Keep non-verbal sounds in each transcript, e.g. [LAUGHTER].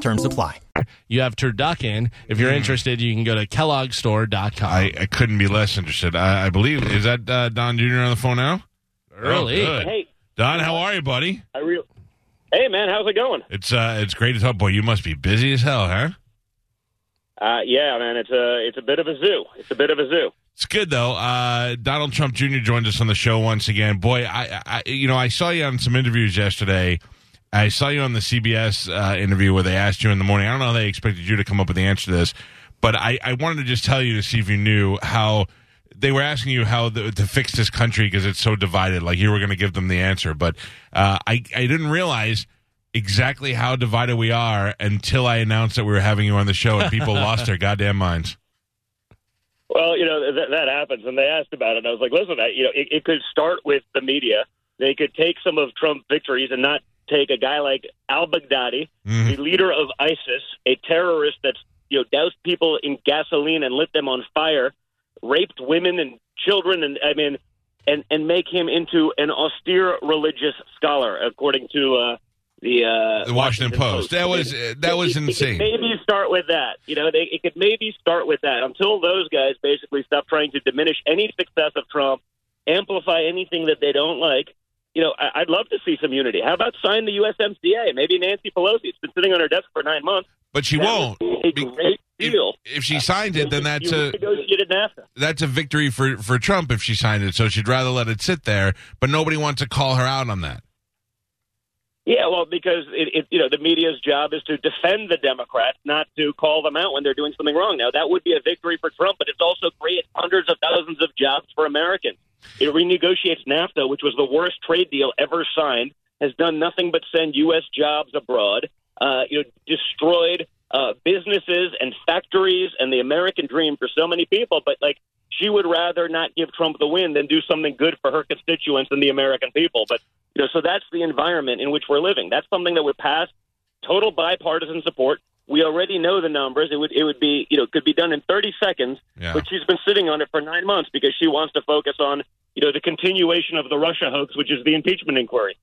Terms apply. You have turducken. If you're interested, you can go to kelloggstore.com. I, I couldn't be less interested. I, I believe is that uh, Don Jr. on the phone now? Early. Oh. Hey, Don, how are you, buddy? I real. Hey, man, how's it going? It's uh, it's great as hell. Boy, you must be busy as hell, huh? Uh, yeah, man, it's a it's a bit of a zoo. It's a bit of a zoo. It's good though. Uh, Donald Trump Jr. joined us on the show once again. Boy, I, I you know I saw you on some interviews yesterday. I saw you on the CBS uh, interview where they asked you in the morning. I don't know how they expected you to come up with the answer to this, but I, I wanted to just tell you to see if you knew how they were asking you how the, to fix this country because it's so divided. Like you were going to give them the answer, but uh, I I didn't realize exactly how divided we are until I announced that we were having you on the show, and people lost their goddamn minds. Well, you know that that happens, and they asked about it. And I was like, listen, I, you know, it, it could start with the media. They could take some of Trump's victories and not take a guy like Al Baghdadi, Mhm. the leader of ISIS, a terrorist that's you know doused people in gasoline and lit them on fire, raped women and children, and I mean, and and make him into an austere religious scholar, according to uh, the uh, The Washington Post. That was uh, that was it, it insane. could maybe start with that. You know, they, it could maybe start with that until those guys basically stop trying to diminish any success of Trump, amplify anything that they don't like. You know, I, I'd love to see some unity. How about sign the USMCA? Maybe Nancy Pelosi. It's been sitting on her desk for nine months. But she That won't. would be a great If, deal. if she signed it, then that's a negotiated NAFTA. that's a victory for for Trump if she signed it. So she'd rather let it sit there. But nobody wants to call her out on that. Yeah, well, because it, it, you know the media's job is to defend the Democrats, not to call them out when they're doing something wrong. Now that would be a victory for Trump, but it's also created hundreds of thousands of jobs for Americans. It renegotiates NAFTA, which was the worst trade deal ever signed, has done nothing but send U.S. jobs abroad. Uh, you know, destroyed uh, businesses and factories and the American dream for so many people. But like, she would rather not give Trump the win than do something good for her constituents and the American people. But you know, so that's the environment in which we're living. That's something that would pass total bipartisan support. We already know the numbers. It would it would be you know could be done in 30 seconds. Yeah. But she's been sitting on it for nine months because she wants to focus on you know the continuation of the Russia hoax, which is the impeachment inquiry.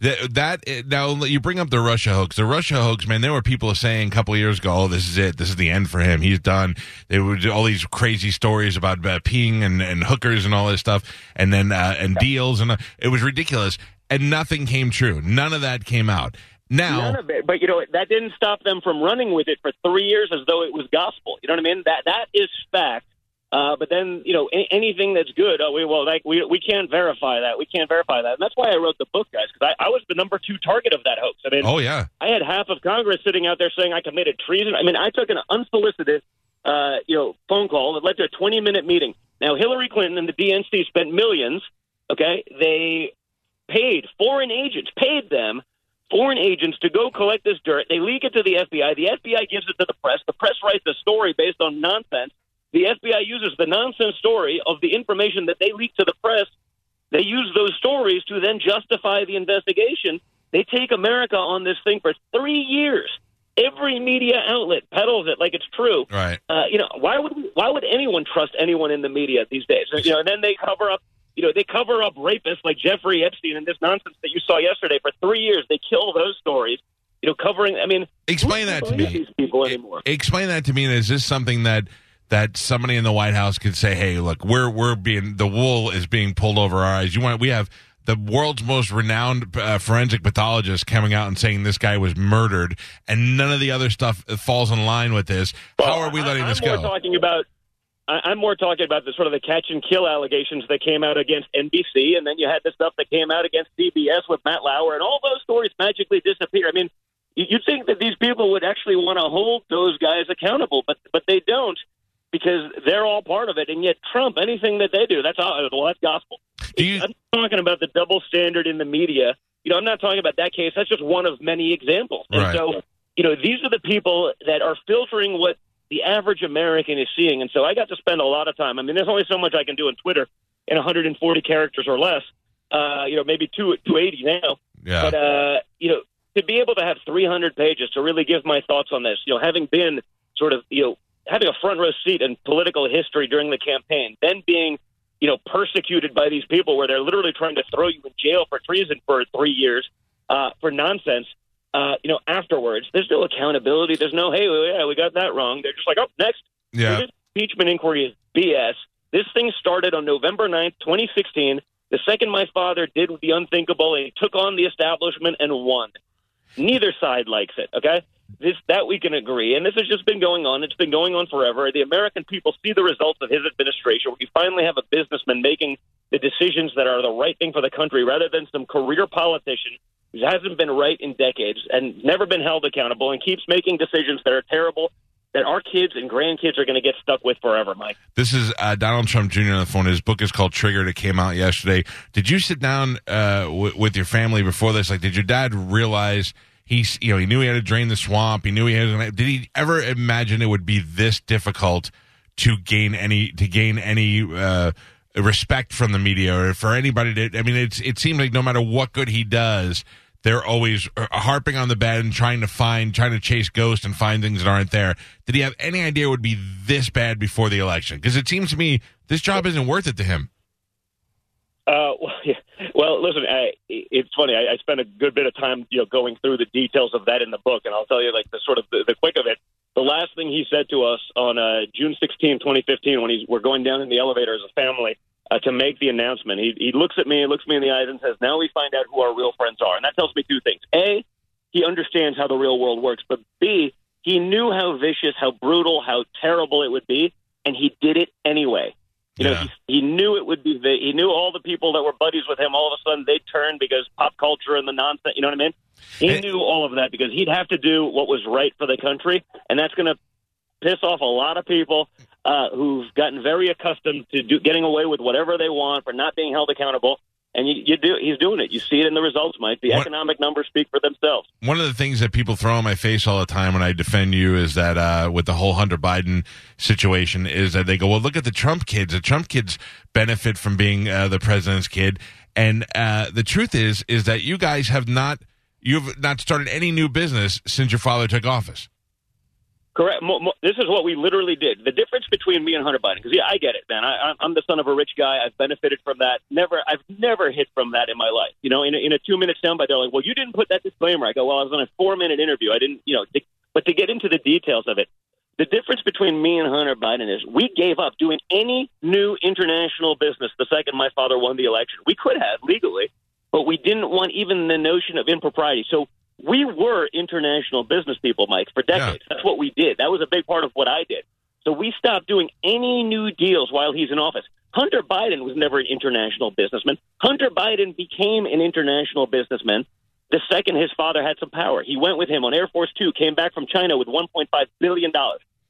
That, that now you bring up the Russia hoax. The Russia hoax, man. There were people saying a couple years ago, "Oh, this is it. This is the end for him. He's done." They would all these crazy stories about uh, peeing and, and hookers and all this stuff, and then uh, and deals, and uh, it was ridiculous. And nothing came true. None of that came out. Now, None of it. But you know that didn't stop them from running with it for three years as though it was gospel. You know what I mean? That that is fact. Uh, but then you know a- anything that's good, oh, we well like we we can't verify that. We can't verify that, and that's why I wrote the book, guys, because I, I was the number two target of that hoax. I mean, oh yeah, I had half of Congress sitting out there saying I committed treason. I mean, I took an unsolicited, uh, you know, phone call that led to a 20 minute meeting. Now, Hillary Clinton and the DNC spent millions. Okay, they paid foreign agents, paid them foreign agents to go collect this dirt. They leak it to the FBI. The FBI gives it to the press. The press writes a story based on nonsense. The FBI uses the nonsense story of the information that they leak to the press. They use those stories to then justify the investigation. They take America on this thing for three years. Every media outlet peddles it like it's true. right. Uh, you know, why would why would anyone trust anyone in the media these days? You know, and then they cover up. You know, they cover up rapists like Jeffrey Epstein and this nonsense that you saw yesterday for three years. They kill those stories. You know, covering. I mean, Explain that to me. These people anymore? Explain that to me. And is this something that that somebody in the White House could say, "Hey, look, we're we're being the wool is being pulled over our eyes." You want we have the world's most renowned uh, forensic pathologist coming out and saying this guy was murdered, and none of the other stuff falls in line with this. How are we letting I, this I'm go? more talking about. I, I'm more talking about the sort of the catch and kill allegations that came out against NBC, and then you had the stuff that came out against CBS with Matt Lauer, and all those stories magically disappear. I mean, you- you'd think that these people would actually want to hold those guys accountable, but but they don't because they're all part of it. And yet, Trump, anything that they do, that's all. Well, that's gospel. You- I'm talking about the double standard in the media. You know, I'm not talking about that case. That's just one of many examples. And Right. so, you know, these are the people that are filtering what the average American is seeing. And so I got to spend a lot of time. I mean, there's only so much I can do on Twitter in 140 characters or less. Uh, you know, maybe two 280 now. Yeah. But uh, you know, to be able to have 300 pages to really give my thoughts on this, you know, having been sort of, you know, having a front row seat in political history during the campaign, then being, you know, persecuted by these people where they're literally trying to throw you in jail for treason for three years uh, for nonsense. Uh, you know, afterwards, there's no accountability. There's no, hey, well, yeah, we got that wrong. They're just like, oh, next. Yeah. This impeachment inquiry is BS. This thing started on November 9th, 2016. The second my father did the unthinkable and he took on the establishment and won. Neither side likes it, okay? This that we can agree. And this has just been going on. It's been going on forever. The American people see the results of his administration. We finally have a businessman making the decisions that are the right thing for the country rather than some career politician who hasn't been right in decades and never been held accountable and keeps making decisions that are terrible that our kids and grandkids are going to get stuck with forever, Mike. This is uh, Donald Trump Jr. on the phone. His book is called Triggered. It came out yesterday. Did you sit down uh, w- with your family before this? Like, did your dad realize he's, you know, he knew he had to drain the swamp. He knew he had. To, did he ever imagine it would be this difficult to gain any to gain any uh, respect from the media or for anybody to? I mean, it's it seems like no matter what good he does. They're always uh, harping on the bed and trying to find, trying to chase ghosts and find things that aren't there. Did he have any idea it would be this bad before the election? Because it seems to me this job isn't worth it to him. Uh, [LAUGHS] well, yeah. well, listen, I, it's funny. I, I spent a good bit of time, you know, going through the details of that in the book, and I'll tell you, like the sort of the, the quick of it. The last thing he said to us on uh, June 16, 2015, when he's, we're going down in the elevator as a family uh, to make the announcement, he, he looks at me, looks me in the eyes, and says, "Now we find out who our real friends are." And that tells me two things: a, he understands how the real world works, but b, he knew how vicious, how brutal, how terrible it would be, and he did it anyway. You know, Yeah. he, he knew it would be. The, he knew all the people that were buddies with him. All of a sudden, they'd turn because pop culture and the nonsense. You know what I mean? He Hey. knew all of that because he'd have to do what was right for the country, and that's going to piss off a lot of people uh, who've gotten very accustomed to do, getting away with whatever they want for not being held accountable. And you, you do. He's doing it. You see it in the results, Mike. The What- economic numbers speak for themselves. One of the things that people throw in my face all the time when I defend you is that uh, with the whole Hunter Biden situation is that they go, well, look at the Trump kids. The Trump kids benefit from being uh, the president's kid, and uh, the truth is is that you guys have not you've not started any new business since your father took office. Correct. Mo, mo, this is what we literally did. The difference between me and Hunter Biden, because yeah, I get it, man. I, I'm- the son of a rich guy. I've benefited from that. Never, I've never hit from that in my life. You know, in a, in a two minute soundbite, they're like, "Well, you didn't put that disclaimer." I go, "Well, I was on a four minute interview. I didn't, you know." But to get into the details of it, the difference between me and Hunter Biden is we gave up doing any new international business the second my father won the election. We could have legally, but we didn't want even the notion of impropriety. So we were international business people, Mike, for decades. That's what we did. That was a big part of what I did. So we stopped doing any new deals while he's in office. Hunter Biden was never an international businessman. Hunter Biden became an international businessman the second his father had some power. He went with him on Air Force Two, came back from China with $1.5 billion.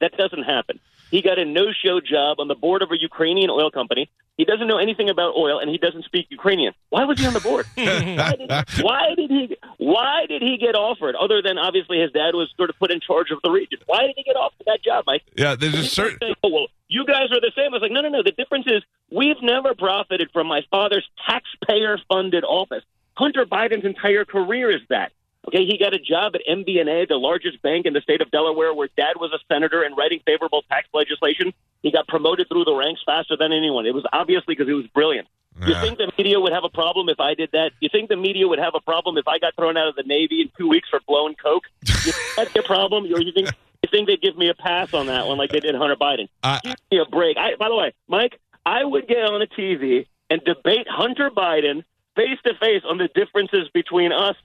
That doesn't happen. He got a no show job on the board of a Ukrainian oil company. He doesn't know anything about oil and he doesn't speak Ukrainian. Why was he on the board? [LAUGHS] why, did, why did he why did he get offered other than obviously his dad was sort of put in charge of the region? Why did he get offered that job, Mike? Yeah, there's a certain. say, oh, well, you guys are the same. I was like, no, no, no. The difference is we've never profited from my father's taxpayer-funded office. Hunter Biden's entire career is that. Okay, he got a job at MBNA, the largest bank in the state of Delaware, where dad was a senator and writing favorable tax legislation. He got promoted through the ranks faster than anyone. It was obviously because he was brilliant. You think the media would have a problem if I did that? You think the media would have a problem if I got thrown out of the Navy in two weeks for blowing coke? [LAUGHS] You think that's the problem? Or you think you think they'd give me a pass on that one like they did Hunter Biden? I- give me a break. I, by the way, Mike, I would get on a TV and debate Hunter Biden face to face on the differences between us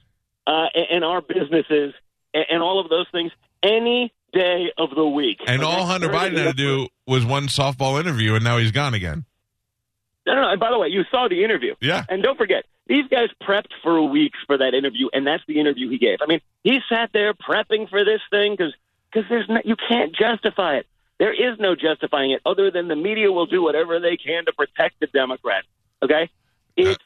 uh, and, and our businesses and, and all of those things any day of the week. And Okay? all Hunter Biden had to do was one softball interview, and now he's gone again. No, no, no. And by the way, you saw the interview. Yeah. And don't forget, these guys prepped for weeks for that interview, and that's the interview he gave. I mean, he sat there prepping for this thing because because there's no, you can't justify it. There is no justifying it other than the media will do whatever they can to protect the Democrats. Okay, it's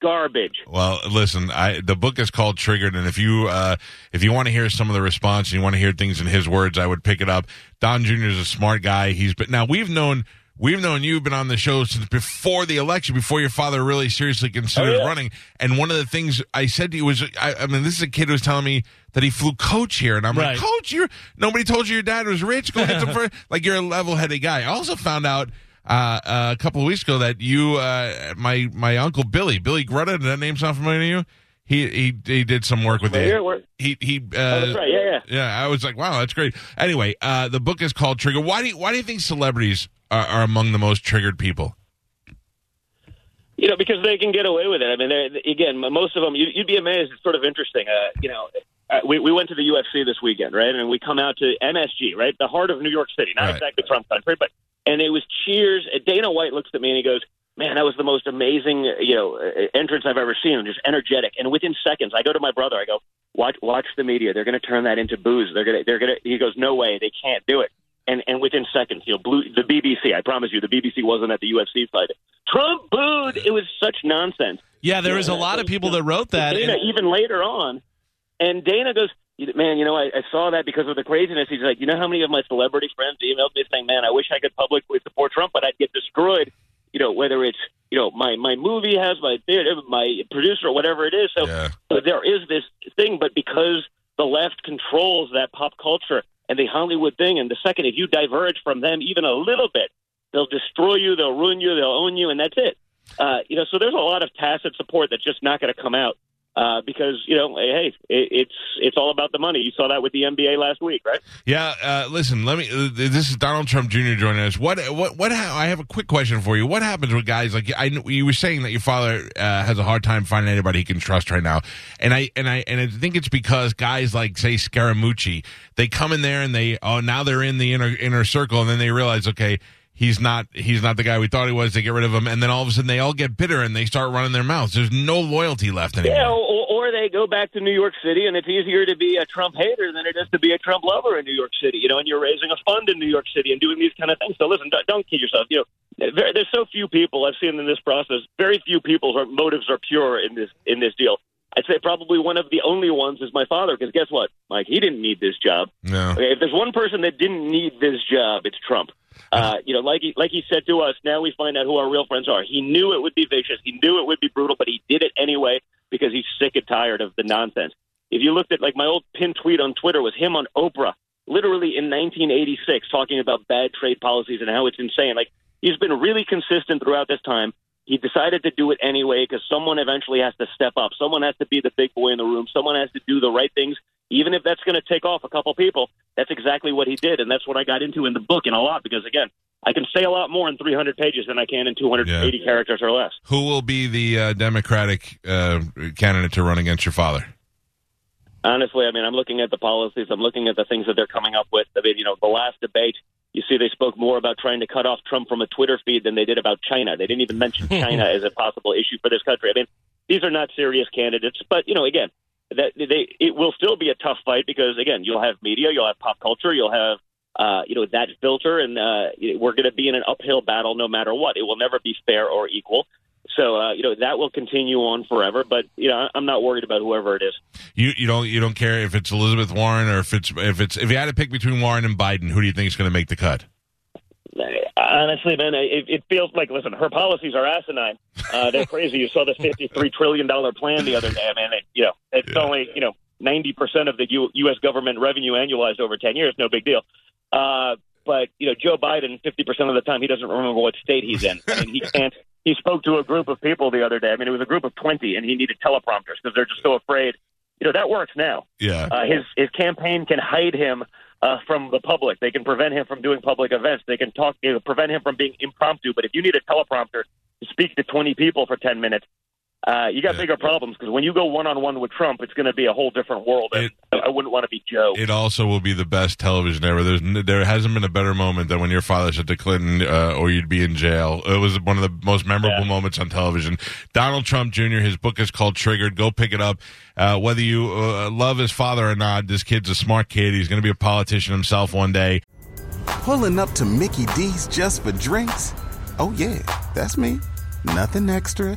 garbage. Well, listen, I the book is called Triggered, and if you uh, if you want to hear some of the response and you want to hear things in his words, I would pick it up. Don Jr. is a smart guy. He's been now we've known we've known you've been on the show since before the election, before your father really seriously considered Oh, yeah. running. And one of the things I said to you was, I, I mean, this is a kid who was telling me that he flew coach here, and I'm Right. like, Coach, you're nobody told you your dad was rich. Go get some [LAUGHS] for like you're a level headed guy. I also found out. Uh, uh, a couple of weeks ago, that you, uh, my my uncle Billy, Billy Grutta, did that name sound familiar to you? He he he did some work with you. He he. Uh, Oh, that's right. Yeah, yeah. yeah, I was like, wow, that's great. Anyway, uh, the book is called Trigger. Why do you, why do you think celebrities are, are among the most triggered people? You know, because they can get away with it. I mean, again, most of them, you, you'd be amazed. It's sort of interesting. Uh, you know, uh, we, we went to the UFC this weekend, right? And we come out to MSG, right? The heart of New York City. Not Right. exactly Trump country, but, and it was cheers. Dana White looks at me and he goes, man, that was the most amazing, you know, uh, entrance I've ever seen. Just energetic. And within seconds, I go to my brother. I go, watch, watch the media. They're going to turn that into boos. They're going to, they're going to, he goes, no way. They can't do it. And, and within seconds, you know, blue, the BBC, I promise you, the BBC wasn't at the UFC fight. Trump booed. It was such nonsense. Yeah, there was a lot of people that wrote that. Dana, and- even later on, and Dana goes, "Man, you know, I, I saw that because of the craziness." He's like, "You know how many of my celebrity friends emailed me saying, man, I wish I could publicly support Trump, but I'd get destroyed." You know, whether it's you know my my movie has my theater, my producer, or whatever it is. So Yeah. so there is this thing, but because the left controls that pop culture and the Hollywood thing, and the second if you diverge from them even a little bit, they'll destroy you, they'll ruin you, they'll own you, and that's it. Uh, you know, so there's a lot of tacit support that's just not going to come out uh, because you know, hey, it, it's it's all about the money. You saw that with the NBA last week, right? Yeah, uh, listen. Let me. This is Donald Trump Jr. joining us. What? What? What? Ha- I have a quick question for you. What happens with guys like I? You were saying that your father uh, has a hard time finding anybody he can trust right now, and I and I and I think it's because guys like say Scaramucci, they come in there and they oh now they're in the inner inner circle, and then they realize okay. He's not. He's not the guy we thought he was. They get rid of him, and then all of a sudden they all get bitter and they start running their mouths. There's no loyalty left anymore. Yeah, or, or they go back to New York City, and it's easier to be a Trump hater than it is to be a Trump lover in New York City. You know, and you're raising a fund in New York City and doing these kind of things. So listen, don't, don't kid yourself. You know, there, there's so few people I've seen in this process. Very few people's motives are pure in this in this deal. I'd say probably one of the only ones is my father. Because guess what, Mike? He didn't need this job. No. Okay, if there's one person that didn't need this job, it's Trump. Uh, you know, like he, like he said to us, now we find out who our real friends are. He knew it would be vicious. He knew it would be brutal, but he did it anyway because he's sick and tired of the nonsense. If you looked at like my old pinned tweet on Twitter was him on Oprah, literally in 1986, talking about bad trade policies and how it's insane. Like he's been really consistent throughout this time. He decided to do it anyway because someone eventually has to step up. Someone has to be the big boy in the room. Someone has to do the right things, even if that's going to take off a couple people. That's exactly what he did, and that's what I got into in the book and a lot because again, I can say a lot more in 300 pages than I can in 280 Yeah. characters or less. Who will be the uh, Democratic uh, candidate to run against your father? Honestly, I mean, I'm looking at the policies. I'm looking at the things that they're coming up with. I mean, you know, the last debate, you see, they spoke more about trying to cut off Trump from a Twitter feed than they did about China. They didn't even mention [LAUGHS] China as a possible issue for this country. I mean, these are not serious candidates, but you know, again, that they it will still be a tough fight because again, you'll have media, you'll have pop culture, you'll have uh, you know that filter, and uh, we're going to be in an uphill battle no matter what. It will never be fair or equal. So uh, you know that will continue on forever. But you know, I'm not worried about whoever it is. You you don't you don't care if it's Elizabeth Warren or if it's if it's if you had to pick between Warren and Biden, who do you think is going to make the cut? Honestly, man, it, it feels like listen, her policies are asinine. Uh, they're [LAUGHS] crazy. You saw the fifty-three trillion dollar plan the other day. Man, it, you know, it's Yeah. only you know ninety percent of the U- U.S. government revenue annualized over ten years. No big deal. Uh, but you know, Joe Biden, fifty percent of the time, he doesn't remember what state he's in. I mean, he [LAUGHS] can't. He spoke to a group of people the other day. I mean, it was a group of twenty, and he needed teleprompters because they're just so afraid. You know, that works now. Yeah. Uh, his his campaign can hide him uh, from the public. They can prevent him from doing public events. They can talk, you know, prevent him from being impromptu. But if you need a teleprompter to speak to 20 people for 10 minutes, uh, you got Yeah. bigger problems because when you go one on one with Trump, it's going to be a whole different world. And It- I wouldn't want to be Joe. It also will be the best television ever. There's there hasn't been a better moment than when your father said to Clinton, uh, "Or you'd be in jail." It was one of the most memorable Yeah. moments on television. Donald Trump Jr. His book is called Triggered. Go pick it up. Uh, whether you uh, love his father or not, this kid's a smart kid. He's going to be a politician himself one day. Pulling up to Mickey D's just for drinks? Oh, yeah, that's me. Nothing extra,